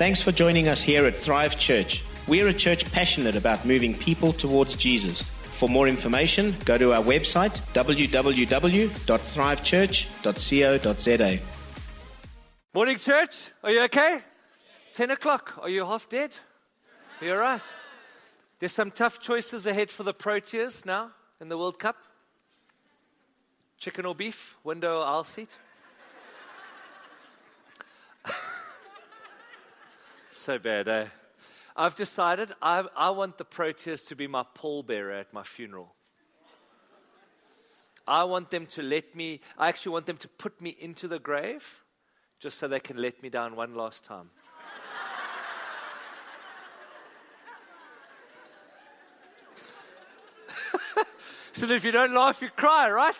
Thanks for joining us here at Thrive Church. We're a church passionate about moving people towards Jesus. For more information, go to our website www.thrivechurch.co.za. Morning, church. Are you okay? 10 o'clock. Are you half dead? You're right? There's some tough choices ahead for the Proteas now in the World Cup. Chicken or beef, window or aisle seat. so bad, eh? I've decided I, I want the Proteas to be my pallbearer at my funeral. I want them to let me, I actually want them to put me into the grave just so they can let me down one last time. so that if you don't laugh, you cry, right?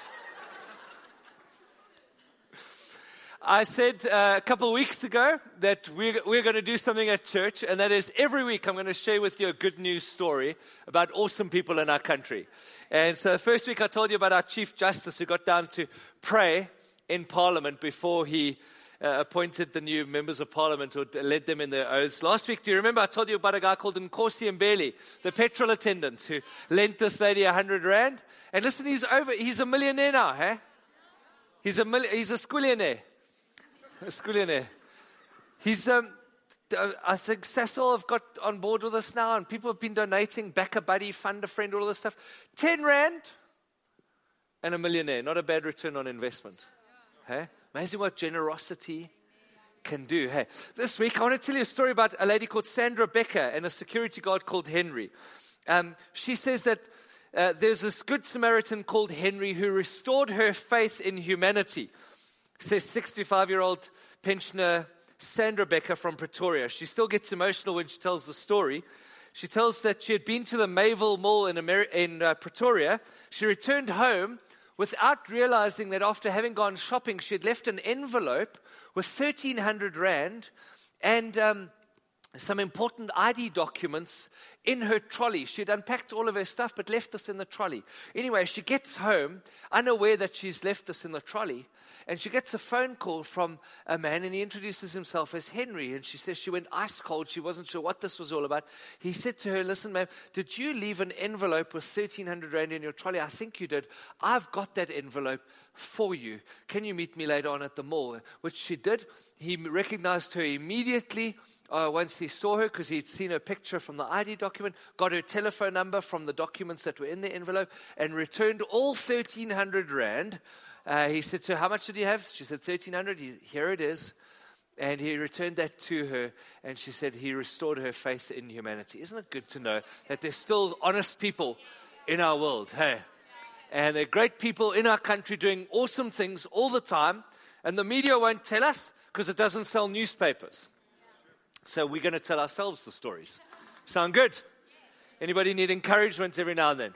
I said uh, a couple of weeks ago that we're, we're going to do something at church, and that is every week I'm going to share with you a good news story about awesome people in our country. And so, the first week I told you about our Chief Justice who got down to pray in Parliament before he uh, appointed the new members of Parliament or led them in their oaths. Last week, do you remember I told you about a guy called Nkosi Mbele, the petrol attendant who lent this lady a hundred rand? And listen, he's over, he's a millionaire now, eh? He's a, he's a squillionaire. Squillionaire. He's, um, I think Cecil have got on board with us now, and people have been donating, back a buddy, fund a friend, all this stuff. 10 rand and a millionaire. Not a bad return on investment. Hey? Amazing what generosity can do. Hey, this week I want to tell you a story about a lady called Sandra Becker and a security guard called Henry. Um, she says that uh, there's this good Samaritan called Henry who restored her faith in humanity says 65 year old pensioner Sandra Becker from Pretoria. She still gets emotional when she tells the story. She tells that she had been to the Mayville Mall in, in uh, Pretoria. She returned home without realizing that after having gone shopping, she had left an envelope with 1,300 Rand and um, some important ID documents in her trolley. She'd unpacked all of her stuff but left this in the trolley. Anyway, she gets home, unaware that she's left this in the trolley, and she gets a phone call from a man, and he introduces himself as Henry. And she says she went ice cold. She wasn't sure what this was all about. He said to her, Listen, ma'am, did you leave an envelope with 1,300 Rand in your trolley? I think you did. I've got that envelope for you. Can you meet me later on at the mall? Which she did. He recognized her immediately uh, once he saw her because he'd seen her picture from the ID document, got her telephone number from the documents that were in the envelope, and returned all 1,300 Rand. Uh, he said to her, How much did you have? She said, 1,300. Here it is. And he returned that to her, and she said he restored her faith in humanity. Isn't it good to know that there's still honest people in our world? Hey. And there are great people in our country doing awesome things all the time, and the media won't tell us because it doesn't sell newspapers. So we're going to tell ourselves the stories. Sound good? Anybody need encouragement every now and then?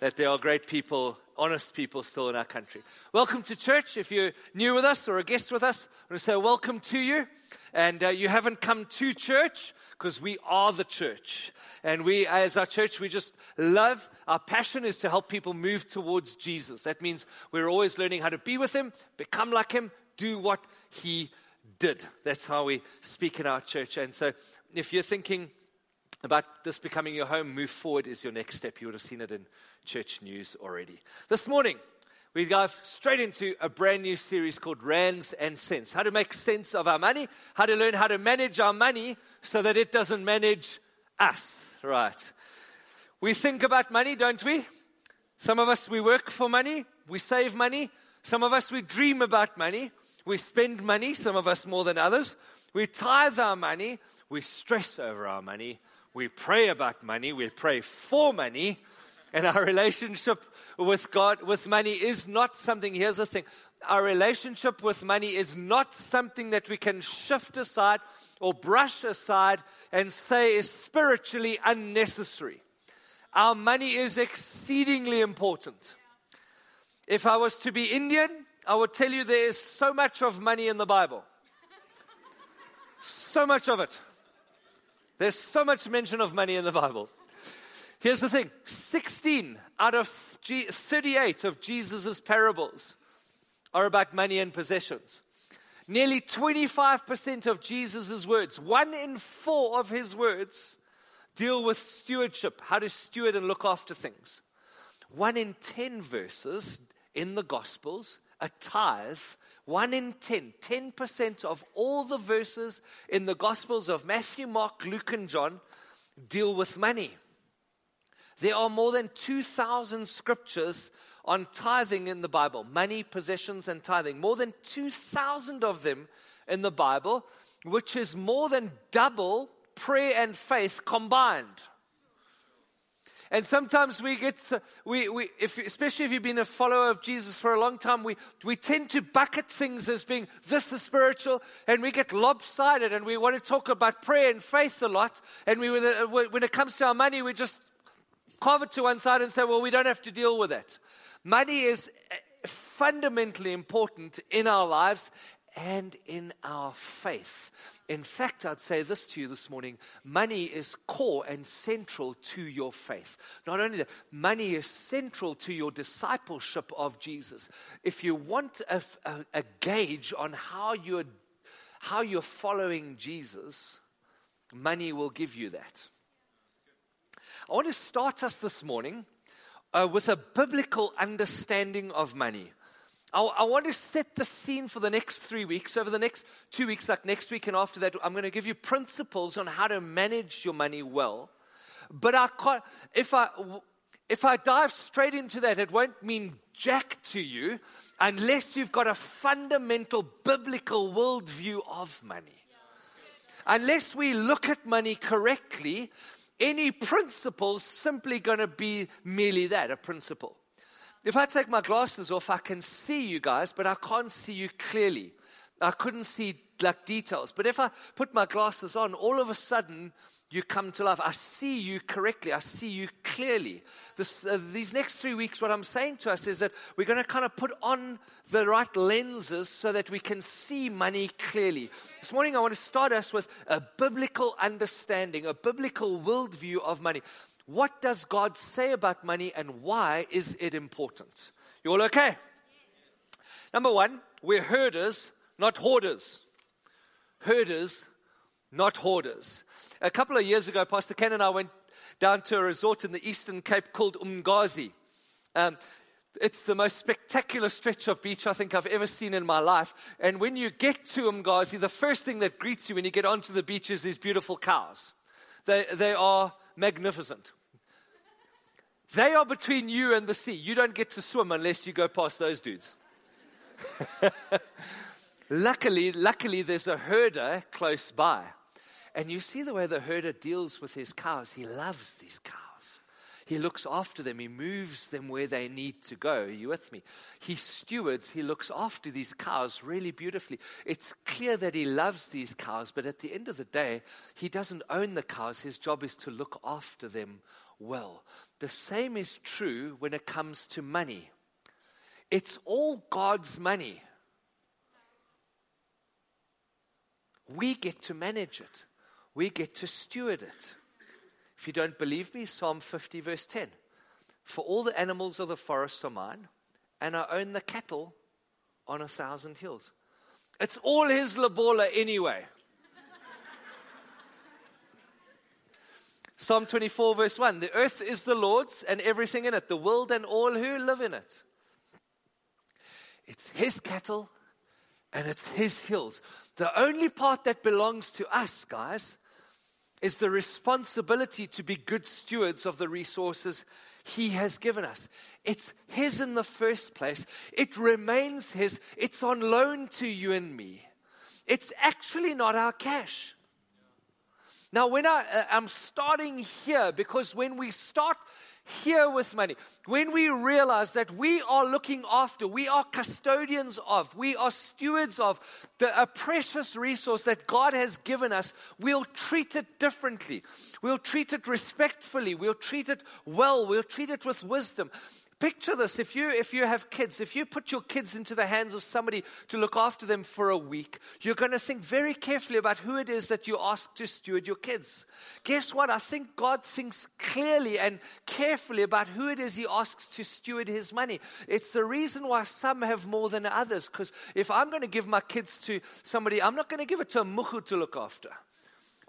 That there are great people, honest people still in our country. Welcome to church. If you're new with us or a guest with us, I want to say welcome to you. And uh, you haven't come to church because we are the church. And we, as our church, we just love, our passion is to help people move towards Jesus. That means we're always learning how to be with Him, become like Him, do what He did. That's how we speak in our church. And so, if you're thinking about this becoming your home, move forward is your next step. You would have seen it in church news already. This morning, we dive straight into a brand new series called Rands and Cents. How to make sense of our money, how to learn how to manage our money so that it doesn't manage us. Right. We think about money, don't we? Some of us, we work for money, we save money. Some of us, we dream about money. We spend money, some of us more than others. We tithe our money. We stress over our money. We pray about money. We pray for money. And our relationship with God, with money, is not something. Here's the thing our relationship with money is not something that we can shift aside or brush aside and say is spiritually unnecessary. Our money is exceedingly important. If I was to be Indian, I would tell you there is so much of money in the Bible. So much of it. There's so much mention of money in the Bible. Here's the thing 16 out of 38 of Jesus' parables are about money and possessions. Nearly 25% of Jesus' words, one in four of his words, deal with stewardship, how to steward and look after things. One in 10 verses in the Gospels, a tithe, one in 10, 10% of all the verses in the Gospels of Matthew, Mark, Luke, and John deal with money. There are more than 2,000 scriptures on tithing in the Bible money, possessions, and tithing. More than 2,000 of them in the Bible, which is more than double prayer and faith combined. And sometimes we get, we, we, if, especially if you've been a follower of Jesus for a long time, we, we tend to bucket things as being this is spiritual, and we get lopsided, and we want to talk about prayer and faith a lot. And we, when it comes to our money, we just carve it to one side and say, well, we don't have to deal with it. Money is eh, fundamentally important in our lives and in our faith. In fact, I'd say this to you this morning money is core and central to your faith. Not only that, money is central to your discipleship of Jesus. If you want a, a, a gauge on how you're, how you're following Jesus, money will give you that. I want to start us this morning uh, with a biblical understanding of money. I, I, want to set the scene for the next three weeks. Over the next two weeks, like next week and after that, I'm going to give you principles on how to manage your money well. But I can't, if I if I dive straight into that, it won't mean jack to you unless you've got a fundamental biblical worldview of money. Unless we look at money correctly, any principle is simply going to be merely that a principle. If I take my glasses off, I can see you guys, but I can't see you clearly. I couldn't see like details. But if I put my glasses on, all of a sudden you come to life. I see you correctly. I see you clearly. This, uh, these next three weeks, what I'm saying to us is that we're going to kind of put on the right lenses so that we can see money clearly. This morning, I want to start us with a biblical understanding, a biblical worldview of money. What does God say about money and why is it important? You all okay? Number one, we're herders, not hoarders. Herders, not hoarders. A couple of years ago, Pastor Ken and I went down to a resort in the Eastern Cape called Umngazi. Um, it's the most spectacular stretch of beach I think I've ever seen in my life. And when you get to Umngazi, the first thing that greets you when you get onto the beach is these beautiful cows. They, they are magnificent. They are between you and the sea. You don't get to swim unless you go past those dudes. luckily, luckily, there's a herder close by. And you see the way the herder deals with his cows. He loves these cows. He looks after them. He moves them where they need to go. Are you with me? He stewards. He looks after these cows really beautifully. It's clear that he loves these cows, but at the end of the day, he doesn't own the cows. His job is to look after them well. The same is true when it comes to money. It's all God's money. We get to manage it we get to steward it. If you don't believe me, Psalm 50, verse 10 For all the animals of the forest are mine, and I own the cattle on a thousand hills. It's all his lobola anyway. Psalm 24, verse 1 The earth is the Lord's and everything in it, the world and all who live in it. It's his cattle and it's his hills. The only part that belongs to us, guys, is the responsibility to be good stewards of the resources He has given us. It's His in the first place, it remains His, it's on loan to you and me. It's actually not our cash. Now, when I, uh, I'm starting here, because when we start here with money, when we realize that we are looking after, we are custodians of, we are stewards of the, a precious resource that God has given us, we'll treat it differently. We'll treat it respectfully. We'll treat it well. We'll treat it with wisdom. Picture this if you, if you have kids, if you put your kids into the hands of somebody to look after them for a week, you're going to think very carefully about who it is that you ask to steward your kids. Guess what? I think God thinks clearly and carefully about who it is He asks to steward His money. It's the reason why some have more than others, because if I'm going to give my kids to somebody, I'm not going to give it to a muhu to look after.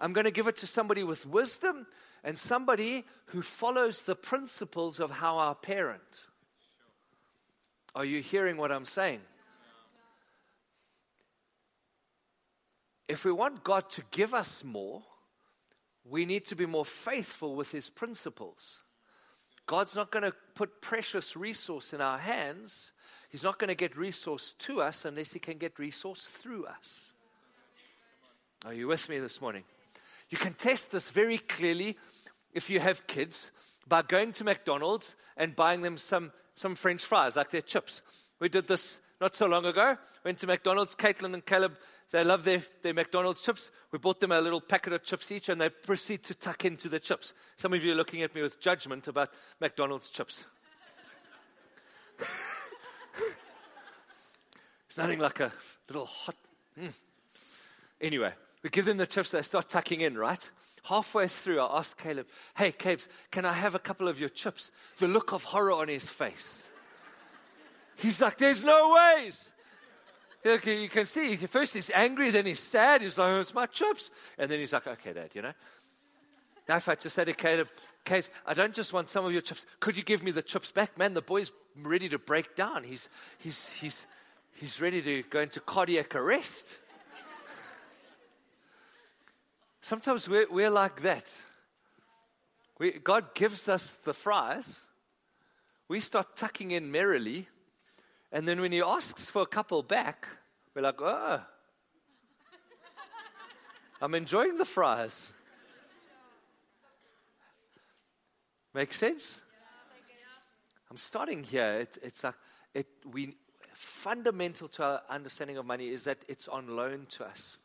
I'm going to give it to somebody with wisdom and somebody who follows the principles of how our parent. Are you hearing what I'm saying? If we want God to give us more, we need to be more faithful with His principles. God's not going to put precious resource in our hands. He's not going to get resource to us unless He can get resource through us. Are you with me this morning? You can test this very clearly if you have kids by going to McDonald's and buying them some, some French fries, like their chips. We did this not so long ago. Went to McDonald's. Caitlin and Caleb, they love their, their McDonald's chips. We bought them a little packet of chips each, and they proceed to tuck into the chips. Some of you are looking at me with judgment about McDonald's chips. it's nothing like a little hot. Mm. Anyway, we give them the chips, they start tucking in, right? Halfway through, I ask Caleb, Hey, Cabes, can I have a couple of your chips? The look of horror on his face. He's like, There's no ways. You can see, first he's angry, then he's sad. He's like, oh, It's my chips. And then he's like, Okay, Dad, you know? Now, if I just say to Caleb, Case, I don't just want some of your chips. Could you give me the chips back? Man, the boy's ready to break down. He's, he's, he's, he's ready to go into cardiac arrest. Sometimes we're, we're like that. We, God gives us the fries. We start tucking in merrily. And then when He asks for a couple back, we're like, oh, I'm enjoying the fries. Make sense? I'm starting here. It, it's like it, we, fundamental to our understanding of money is that it's on loan to us.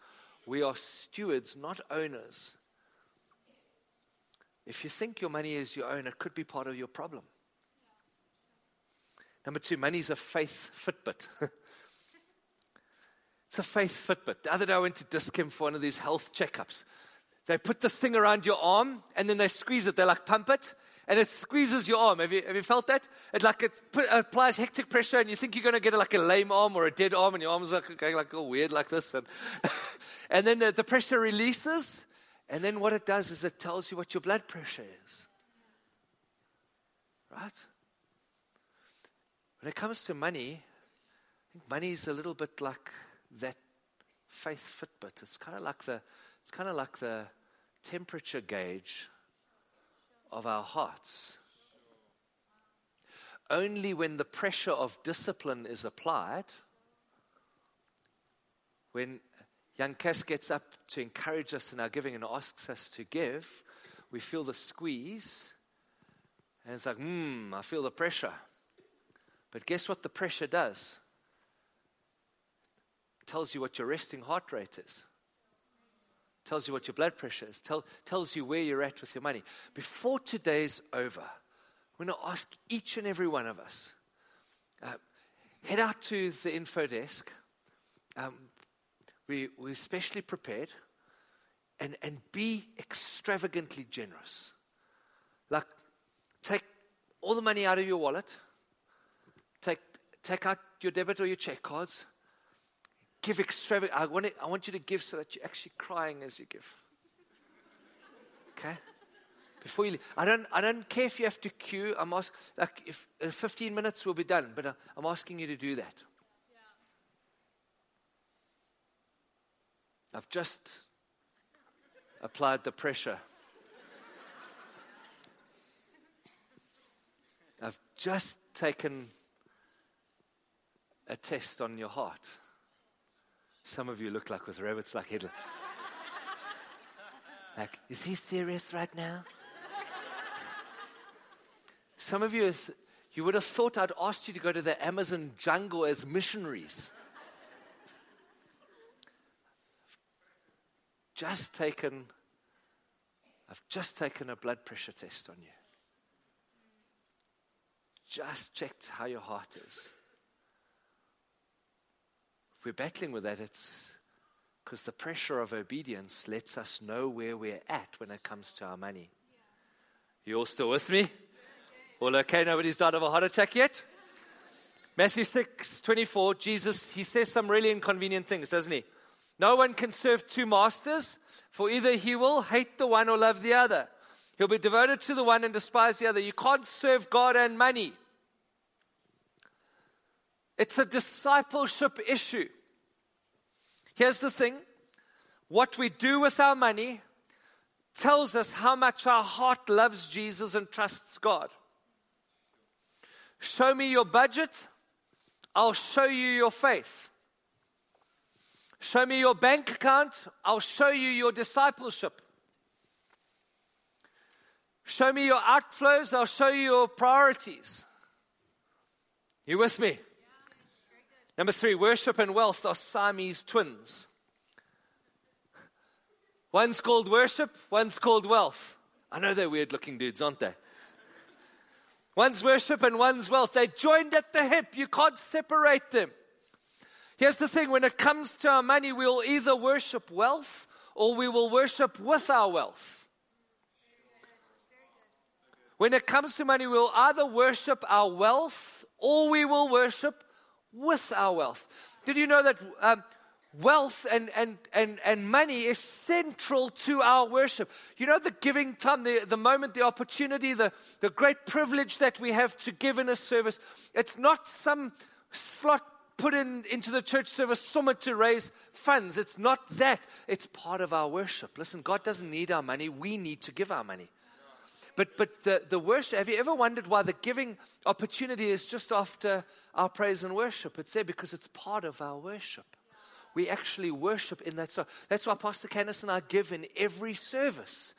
We are stewards, not owners. If you think your money is your own, it could be part of your problem. Number two, money's a faith Fitbit. it's a faith Fitbit. The other day I went to Dis-Chem for one of these health checkups. They put this thing around your arm and then they squeeze it. They like pump it and it squeezes your arm. Have you, have you felt that? It like it put, applies hectic pressure, and you think you're going to get like a lame arm or a dead arm, and your arm's like going like all weird like this, and, and then the, the pressure releases, and then what it does is it tells you what your blood pressure is. Right? When it comes to money, I think money is a little bit like that faith Fitbit. It's kind of like the, it's kind of like the temperature gauge of our hearts. Only when the pressure of discipline is applied, when young Cass gets up to encourage us in our giving and asks us to give, we feel the squeeze, and it's like, hmm, I feel the pressure. But guess what the pressure does? It tells you what your resting heart rate is tells you what your blood pressure is, tell, tells you where you're at with your money. Before today's over, I'm going to ask each and every one of us uh, head out to the info desk. Um, we, we're specially prepared and, and be extravagantly generous. Like, take all the money out of your wallet, take, take out your debit or your check cards give extravagant. I want, it, I want you to give so that you're actually crying as you give. Okay? Before you leave. I don't, I don't care if you have to queue. I'm asking, like, if uh, 15 minutes will be done, but uh, I'm asking you to do that. I've just applied the pressure. I've just taken a test on your heart. Some of you look like with rabbits like Hitler. like, is he serious right now? Some of you, you would have thought I'd asked you to go to the Amazon jungle as missionaries. Just taken, I've just taken a blood pressure test on you. just checked how your heart is. We're battling with that, it's because the pressure of obedience lets us know where we're at when it comes to our money. You all still with me? All okay? Nobody's died of a heart attack yet? Matthew 6 24, Jesus, he says some really inconvenient things, doesn't he? No one can serve two masters, for either he will hate the one or love the other. He'll be devoted to the one and despise the other. You can't serve God and money. It's a discipleship issue. Here's the thing what we do with our money tells us how much our heart loves Jesus and trusts God. Show me your budget, I'll show you your faith. Show me your bank account, I'll show you your discipleship. Show me your outflows, I'll show you your priorities. You with me? Number three, worship and wealth are Siamese twins. One's called worship, one's called wealth. I know they're weird looking dudes, aren't they? One's worship and one's wealth. They joined at the hip. You can't separate them. Here's the thing when it comes to our money, we'll either worship wealth or we will worship with our wealth. When it comes to money, we'll either worship our wealth or we will worship with our wealth. Did you know that um, wealth and, and, and, and money is central to our worship? You know, the giving time, the, the moment, the opportunity, the, the great privilege that we have to give in a service, it's not some slot put in, into the church service summit to raise funds. It's not that. It's part of our worship. Listen, God doesn't need our money. We need to give our money. But, but the, the worship, have you ever wondered why the giving opportunity is just after our praise and worship? It's there because it's part of our worship. We actually worship in that. So that's why Pastor Candice and I give in every service.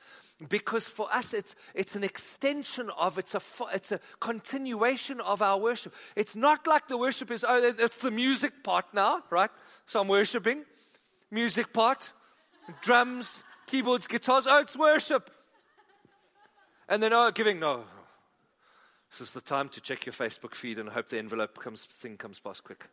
Because for us, it's, it's an extension of, it's a, it's a continuation of our worship. It's not like the worship is, oh, it's the music part now, right? So I'm worshiping. Music part, drums, keyboards, guitars. Oh, it's worship. And then, oh, giving, no. This is the time to check your Facebook feed and hope the envelope comes, thing comes past quick.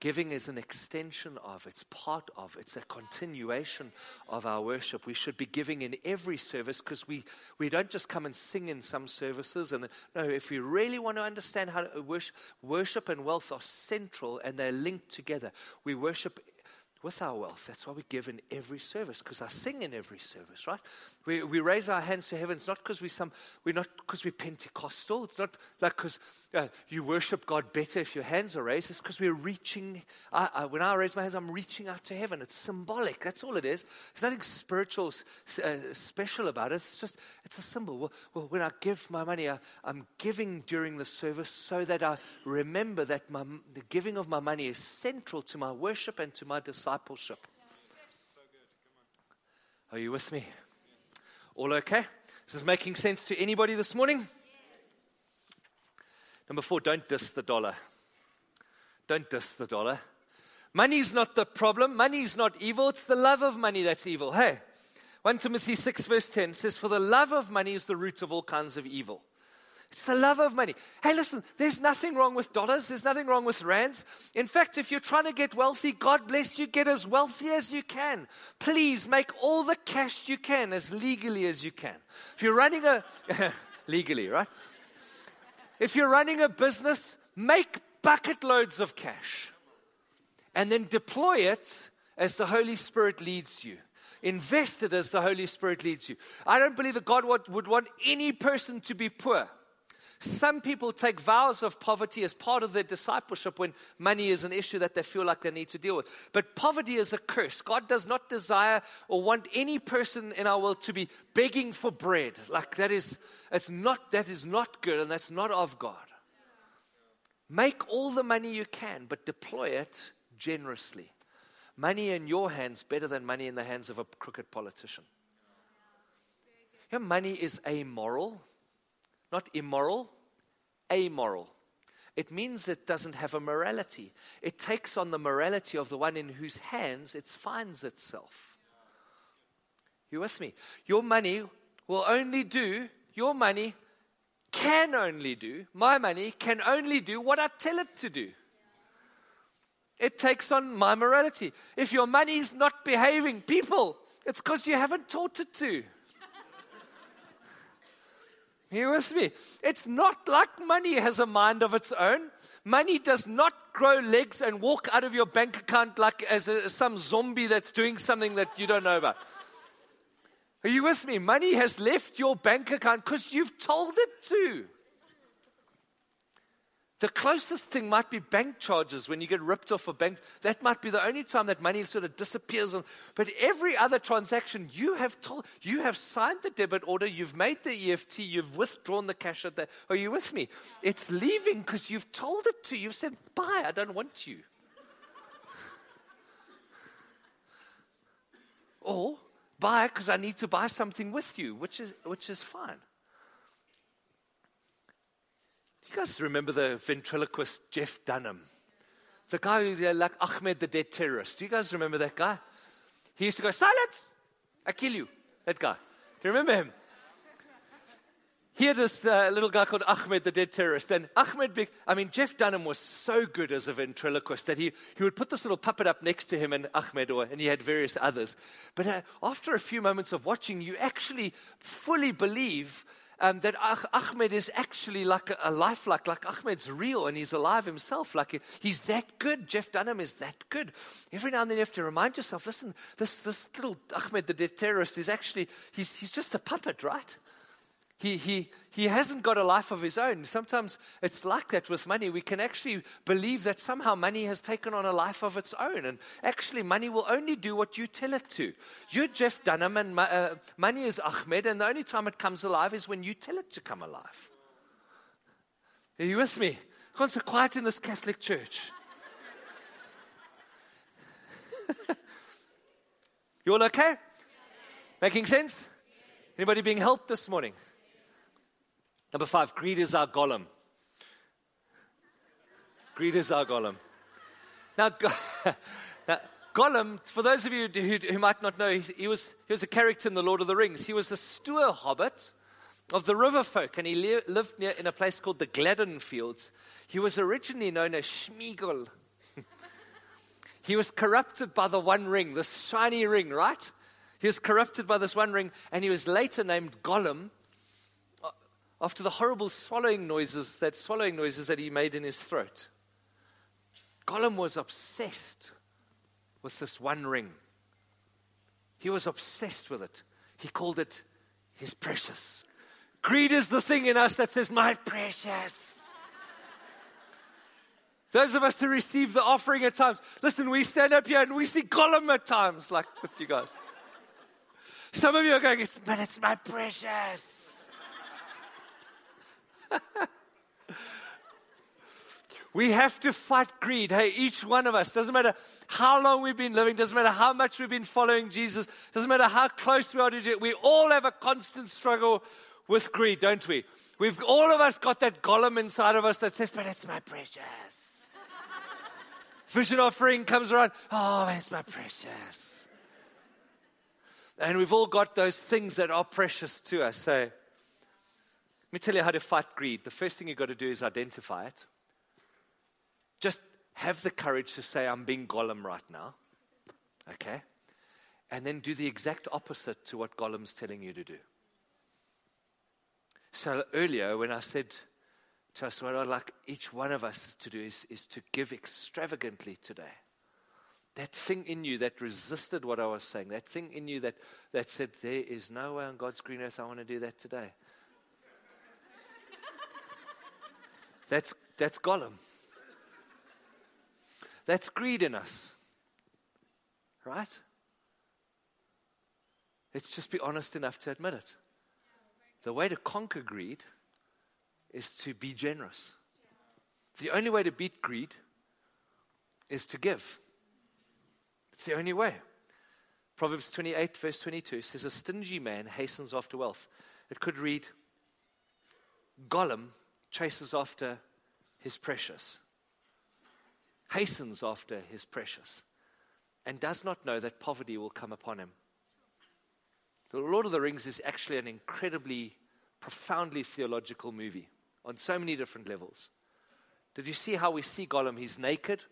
Giving is an extension of, it's part of, it's a continuation of our worship. We should be giving in every service because we, we don't just come and sing in some services. And no, if we really want to understand how to worship, worship and wealth are central and they're linked together. We worship with our wealth. That's why we give in every service, because I sing in every service, right? We, we raise our hands to heaven. It's not because we some we're not because we're Pentecostal. It's not like because uh, you worship God better if your hands are raised. It's because we're reaching. I, I, when I raise my hands, I'm reaching out to heaven. It's symbolic. That's all it is. There's nothing spiritual uh, special about it. It's just it's a symbol. Well, well when I give my money, I, am giving during the service so that I remember that my, the giving of my money is central to my worship and to my discipleship. Are you with me? All okay? Is this making sense to anybody this morning? Number four, don't diss the dollar. Don't diss the dollar. Money's not the problem. Money's not evil. It's the love of money that's evil. Hey, 1 Timothy 6, verse 10 says, For the love of money is the root of all kinds of evil. It's the love of money. Hey, listen, there's nothing wrong with dollars. There's nothing wrong with rands. In fact, if you're trying to get wealthy, God bless you, get as wealthy as you can. Please make all the cash you can as legally as you can. If you're running a, legally, right? If you're running a business, make bucket loads of cash and then deploy it as the Holy Spirit leads you. Invest it as the Holy Spirit leads you. I don't believe that God would want any person to be poor. Some people take vows of poverty as part of their discipleship when money is an issue that they feel like they need to deal with. But poverty is a curse. God does not desire or want any person in our world to be begging for bread. Like that is, it's not, that is not good and that's not of God. Make all the money you can, but deploy it generously. Money in your hands better than money in the hands of a crooked politician. Your money is amoral not immoral, amoral. It means it doesn't have a morality. It takes on the morality of the one in whose hands it finds itself. You with me? Your money will only do, your money can only do, my money can only do what I tell it to do. It takes on my morality. If your money is not behaving, people, it's because you haven't taught it to. You with me? It's not like money has a mind of its own. Money does not grow legs and walk out of your bank account like as a, some zombie that's doing something that you don't know about. Are you with me? Money has left your bank account because you've told it to. The closest thing might be bank charges when you get ripped off a bank. That might be the only time that money sort of disappears. But every other transaction, you have told, you have signed the debit order, you've made the EFT, you've withdrawn the cash at the. Are you with me? It's leaving because you've told it to. You've said, "Bye, I don't want you." or buy because I need to buy something with you, which is which is fine. You guys remember the ventriloquist Jeff Dunham? The guy who, like Ahmed the dead terrorist. Do you guys remember that guy? He used to go, Silence! I kill you. That guy. Do you remember him? He had this uh, little guy called Ahmed, the dead terrorist. And Ahmed, Big, I mean, Jeff Dunham was so good as a ventriloquist that he, he would put this little puppet up next to him and Ahmed, or, and he had various others. But uh, after a few moments of watching, you actually fully believe um, that Ahmed is actually like a, a lifelike, like Ahmed's real and he's alive himself. Like he's that good. Jeff Dunham is that good. Every now and then you have to remind yourself, listen, this, this little Ahmed, the terrorist, is actually, he's, he's just a puppet, right? He, he, he hasn't got a life of his own. Sometimes it's like that with money. We can actually believe that somehow money has taken on a life of its own. And actually, money will only do what you tell it to. You're Jeff Dunham, and uh, money is Ahmed, and the only time it comes alive is when you tell it to come alive. Are you with me? Gone so quiet in this Catholic church. you all okay? Making sense? Anybody being helped this morning? Number five, greed is our Gollum. Greed is our Gollum. Now, now Gollum, for those of you who, who might not know, he, he, was, he was a character in The Lord of the Rings. He was the Stoor Hobbit of the river folk, and he li- lived near in a place called the Gladden Fields. He was originally known as Smeagol. he was corrupted by the One Ring, the shiny ring, right? He was corrupted by this One Ring, and he was later named Gollum after the horrible swallowing noises that swallowing noises that he made in his throat. Gollum was obsessed with this one ring. He was obsessed with it. He called it his precious. Greed is the thing in us that says, My precious. Those of us who receive the offering at times, listen, we stand up here and we see Gollum at times, like with you guys. Some of you are going, But it's my precious. we have to fight greed. Hey, each one of us, doesn't matter how long we've been living, doesn't matter how much we've been following Jesus, doesn't matter how close we are to Jesus, we all have a constant struggle with greed, don't we? We've all of us got that Gollum inside of us that says, But it's my precious. Vision offering comes around, oh, it's my precious. And we've all got those things that are precious to us. So let me tell you how to fight greed. The first thing you've got to do is identify it. Just have the courage to say, I'm being Gollum right now. Okay? And then do the exact opposite to what Gollum's telling you to do. So earlier, when I said to us, what I'd like each one of us to do is, is to give extravagantly today. That thing in you that resisted what I was saying, that thing in you that, that said, There is no way on God's green earth I want to do that today. That's, that's Gollum. That's greed in us. Right? Let's just be honest enough to admit it. The way to conquer greed is to be generous. The only way to beat greed is to give. It's the only way. Proverbs 28, verse 22 says, A stingy man hastens after wealth. It could read, Gollum chases after his precious, hastens after his precious, and does not know that poverty will come upon him. The Lord of the Rings is actually an incredibly profoundly theological movie on so many different levels. Did you see how we see Gollum? He's naked,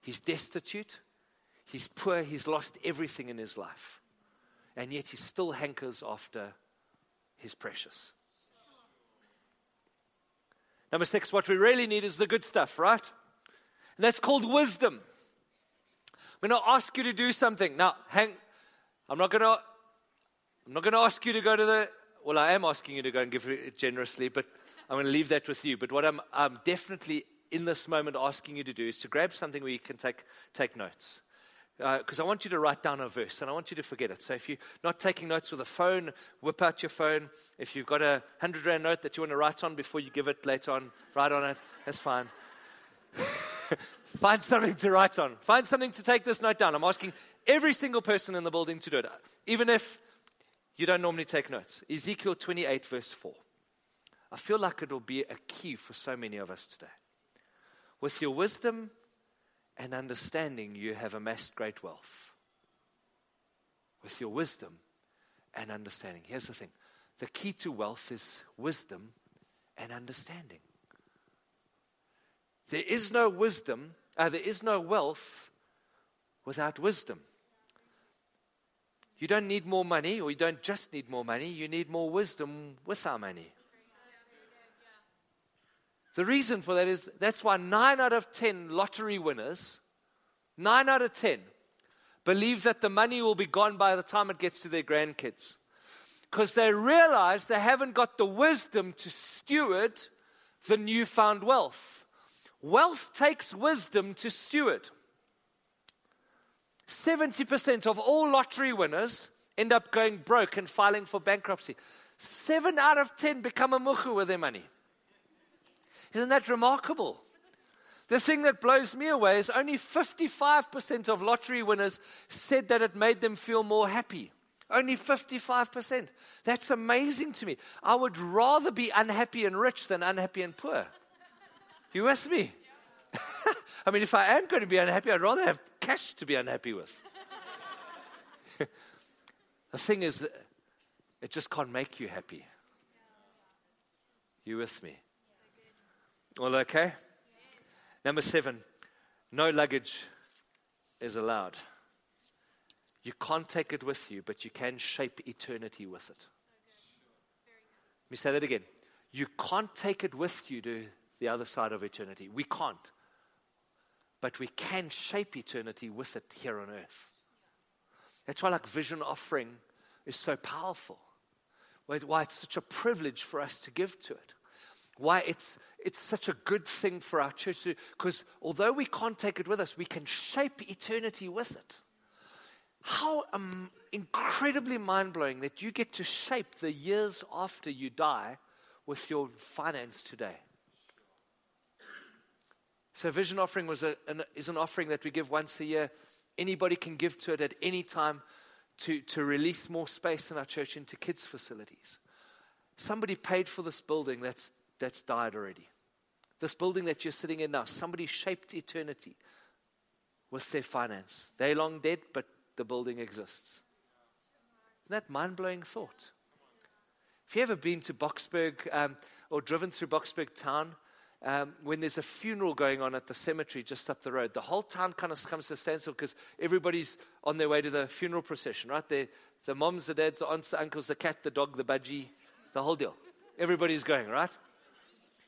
he's destitute, he's poor, he's lost everything in his life. And yet he still hankers after his precious. Number six, what we really need is the good stuff, right? And that's called wisdom. I'm going to ask you to do something. Now, hang, I'm not going to, I'm not going to ask you to go to the, well, I am asking you to go and give it generously, but I'm going to leave that with you. But what I'm, I'm definitely in this moment asking you to do is to grab something where you can take, take notes. Because uh, I want you to write down a verse and I want you to forget it. So if you're not taking notes with a phone, whip out your phone. If you've got a 100 Rand note that you want to write on before you give it later on, write on it. That's fine. Find something to write on. Find something to take this note down. I'm asking every single person in the building to do it, even if you don't normally take notes. Ezekiel 28, verse 4. I feel like it'll be a key for so many of us today. With your wisdom and understanding, you have amassed great wealth. With your wisdom and understanding. Here's the thing the key to wealth is wisdom and understanding. There is no wisdom, uh, there is no wealth without wisdom. You don't need more money, or you don't just need more money, you need more wisdom with our money. The reason for that is that's why nine out of ten lottery winners, nine out of ten, believe that the money will be gone by the time it gets to their grandkids. Because they realize they haven't got the wisdom to steward the newfound wealth. Wealth takes wisdom to steward. 70% of all lottery winners end up going broke and filing for bankruptcy. Seven out of 10 become a muhu with their money. Isn't that remarkable? The thing that blows me away is only 55% of lottery winners said that it made them feel more happy. Only 55%. That's amazing to me. I would rather be unhappy and rich than unhappy and poor. You with me? I mean, if I am going to be unhappy, I'd rather have cash to be unhappy with. the thing is, it just can't make you happy. You with me? All okay? Number seven, no luggage is allowed. You can't take it with you, but you can shape eternity with it. Let me say that again. You can't take it with you to the other side of eternity. We can't. But we can shape eternity with it here on earth. That's why, like, vision offering is so powerful. Why it's such a privilege for us to give to it. Why it's it's such a good thing for our church because although we can't take it with us, we can shape eternity with it. How um, incredibly mind blowing that you get to shape the years after you die with your finance today. So, vision offering was a, an, is an offering that we give once a year. Anybody can give to it at any time to, to release more space in our church into kids' facilities. Somebody paid for this building that's, that's died already. This building that you're sitting in now, somebody shaped eternity with their finance. They're long dead, but the building exists. Isn't that mind blowing thought? Have you ever been to Boksburg um, or driven through Boksburg town? Um, when there's a funeral going on at the cemetery just up the road, the whole town kind of comes to a standstill because everybody's on their way to the funeral procession, right? They're, the moms, the dads, the aunts, the uncles, the cat, the dog, the budgie, the whole deal. Everybody's going, right?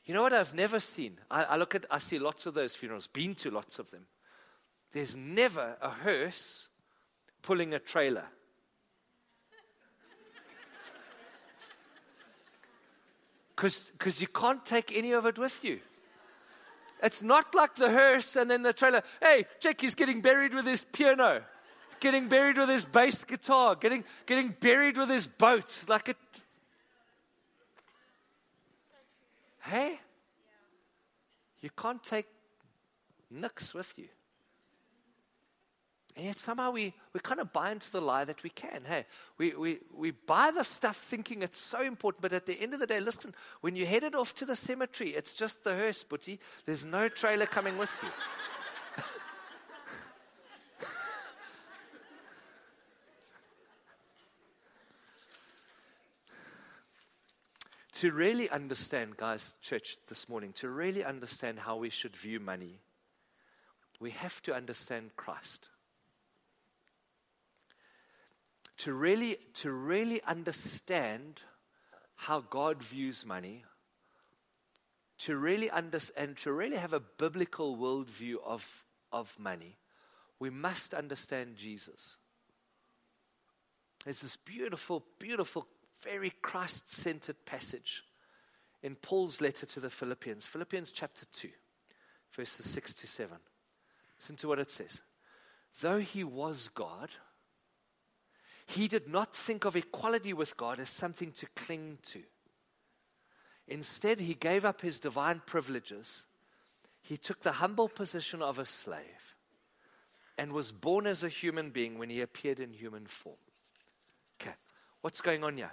You know what I've never seen? I, I look at, I see lots of those funerals, been to lots of them. There's never a hearse pulling a trailer. Because you can't take any of it with you. It's not like the hearse and then the trailer. Hey, check, he's getting buried with his piano, getting buried with his bass guitar, getting, getting buried with his boat. Like it, Hey? You can't take nicks with you. And yet somehow we, we kind of buy into the lie that we can. Hey, we, we, we buy the stuff thinking it's so important, but at the end of the day, listen, when you're headed off to the cemetery, it's just the hearse, butty. There's no trailer coming with you. To really understand, guys, church, this morning, to really understand how we should view money, we have to understand Christ. To really, to really understand how God views money, to really understand, and to really have a biblical worldview of, of money, we must understand Jesus. There's this beautiful, beautiful very Christ centered passage in Paul's letter to the Philippians, Philippians chapter 2, verses 6 to 7. Listen to what it says. Though he was God, he did not think of equality with God as something to cling to. Instead, he gave up his divine privileges. He took the humble position of a slave and was born as a human being when he appeared in human form. Okay, what's going on here?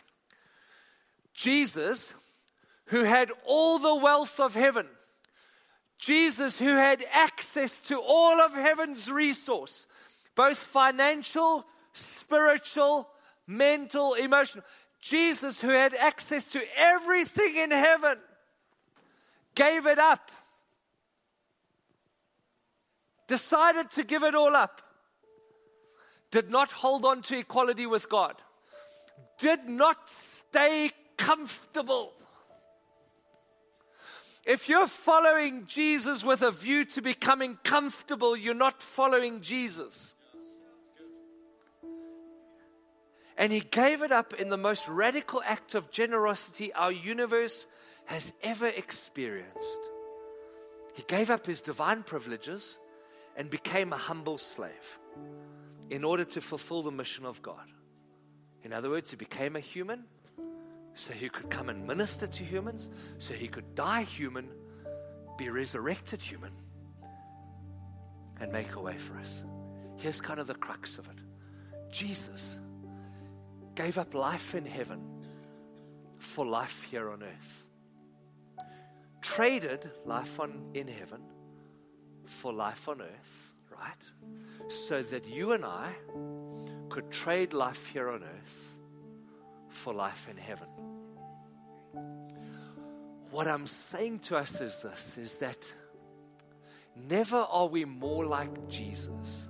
Jesus, who had all the wealth of heaven, Jesus, who had access to all of heaven's resource, both financial, spiritual, mental, emotional. Jesus, who had access to everything in heaven, gave it up, decided to give it all up, did not hold on to equality with God, did not stay comfortable. If you're following Jesus with a view to becoming comfortable, you're not following Jesus. And he gave it up in the most radical act of generosity our universe has ever experienced. He gave up his divine privileges and became a humble slave in order to fulfill the mission of God. In other words, he became a human so he could come and minister to humans, so he could die human, be resurrected human, and make a way for us. Here's kind of the crux of it Jesus gave up life in heaven for life here on earth, traded life on, in heaven for life on earth, right? So that you and I could trade life here on earth for life in heaven. What I'm saying to us is this is that never are we more like Jesus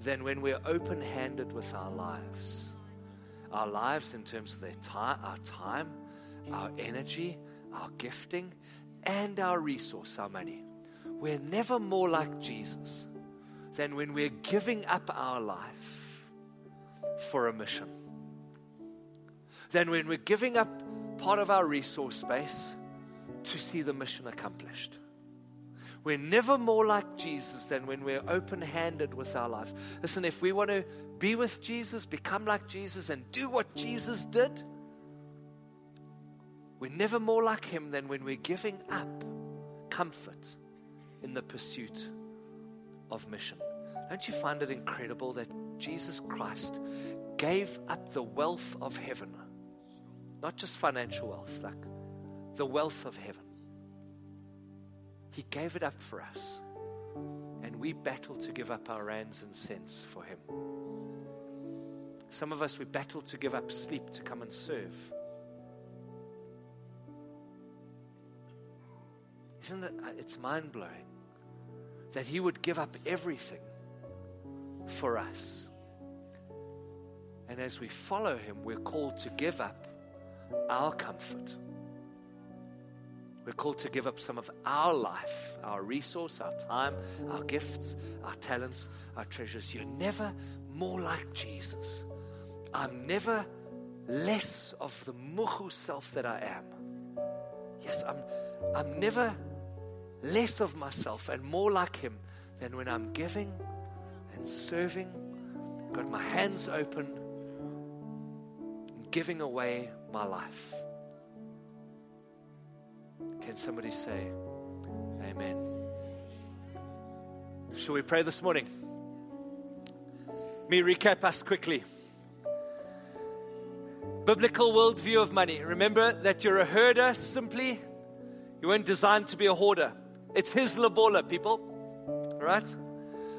than when we're open handed with our lives. Our lives, in terms of their time, our time, our energy, our gifting, and our resource, our money. We're never more like Jesus than when we're giving up our life for a mission than when we're giving up part of our resource base to see the mission accomplished. We're never more like Jesus than when we're open handed with our lives. Listen, if we want to be with Jesus, become like Jesus, and do what Jesus did, we're never more like Him than when we're giving up comfort in the pursuit of mission. Don't you find it incredible that Jesus Christ gave up the wealth of heaven? Not just financial wealth, like the wealth of heaven. He gave it up for us. And we battle to give up our rands and cents for Him. Some of us, we battle to give up sleep to come and serve. Isn't it? Uh, it's mind blowing that He would give up everything for us. And as we follow Him, we're called to give up our comfort. We're called to give up some of our life, our resource, our time, our gifts, our talents, our treasures. You're never more like Jesus. I'm never less of the muhu self that I am. Yes, I'm, I'm never less of myself and more like Him than when I'm giving and serving, got my hands open, and giving away my life. Can somebody say, Amen? Shall we pray this morning? Me recap us quickly. Biblical worldview of money. Remember that you're a herder simply. You weren't designed to be a hoarder. It's his labola, people. Right?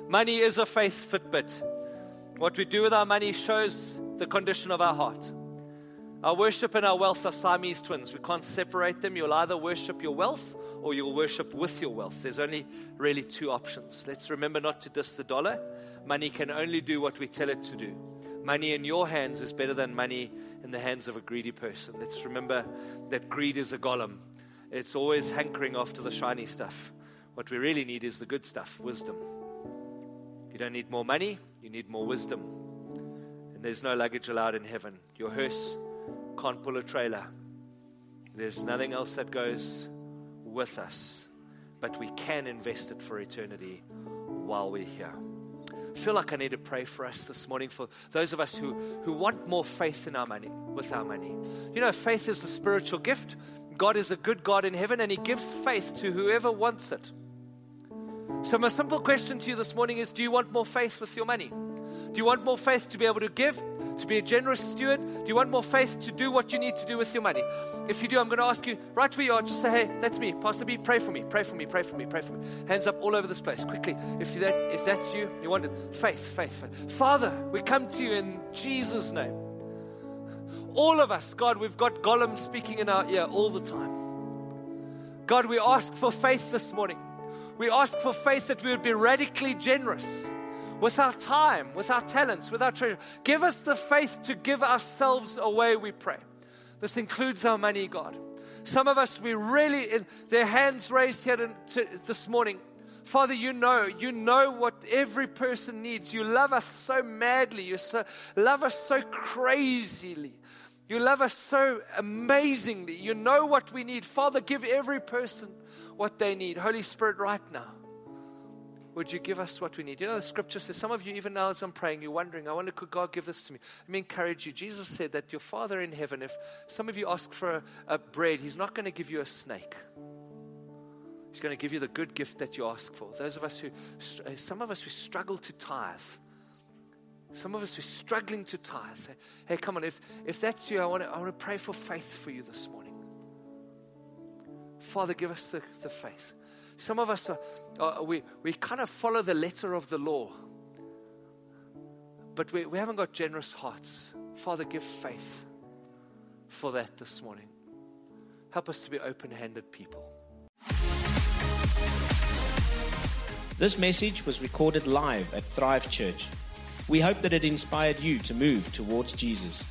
Money is a faith Fitbit. What we do with our money shows the condition of our heart. Our worship and our wealth are Siamese twins. We can't separate them. You'll either worship your wealth or you'll worship with your wealth. There's only really two options. Let's remember not to diss the dollar. Money can only do what we tell it to do. Money in your hands is better than money in the hands of a greedy person. Let's remember that greed is a Gollum, it's always hankering after the shiny stuff. What we really need is the good stuff wisdom. You don't need more money, you need more wisdom. And there's no luggage allowed in heaven. Your hearse can't pull a trailer. There's nothing else that goes with us, but we can invest it for eternity while we're here. I feel like I need to pray for us this morning for those of us who, who want more faith in our money, with our money. You know, faith is a spiritual gift. God is a good God in heaven, and He gives faith to whoever wants it. So, my simple question to you this morning is Do you want more faith with your money? Do you want more faith to be able to give, to be a generous steward? Do you want more faith to do what you need to do with your money? If you do, I'm going to ask you right where you are, just say, Hey, that's me. Pastor B, pray for me, pray for me, pray for me, pray for me. Hands up all over this place, quickly. If, that, if that's you, you want it. Faith, faith, faith. Father, we come to you in Jesus' name. All of us, God, we've got Gollum speaking in our ear all the time. God, we ask for faith this morning. We ask for faith that we would be radically generous with our time, with our talents, with our treasure. Give us the faith to give ourselves away, we pray. This includes our money, God. Some of us, we really, in their hands raised here to, this morning. Father, you know, you know what every person needs. You love us so madly. You so, love us so crazily. You love us so amazingly. You know what we need. Father, give every person what they need. Holy Spirit, right now, would you give us what we need? You know, the scripture says, some of you, even now as I'm praying, you're wondering, I wonder, could God give this to me? Let me encourage you. Jesus said that your Father in heaven, if some of you ask for a, a bread, He's not going to give you a snake. He's going to give you the good gift that you ask for. Those of us who, eh, some of us who struggle to tithe, some of us who are struggling to tithe. Hey, come on, if, if that's you, I want, to, I want to pray for faith for you this morning. Father, give us the, the faith. Some of us, are, are, we, we kind of follow the letter of the law, but we, we haven't got generous hearts. Father, give faith for that this morning. Help us to be open handed people. This message was recorded live at Thrive Church. We hope that it inspired you to move towards Jesus.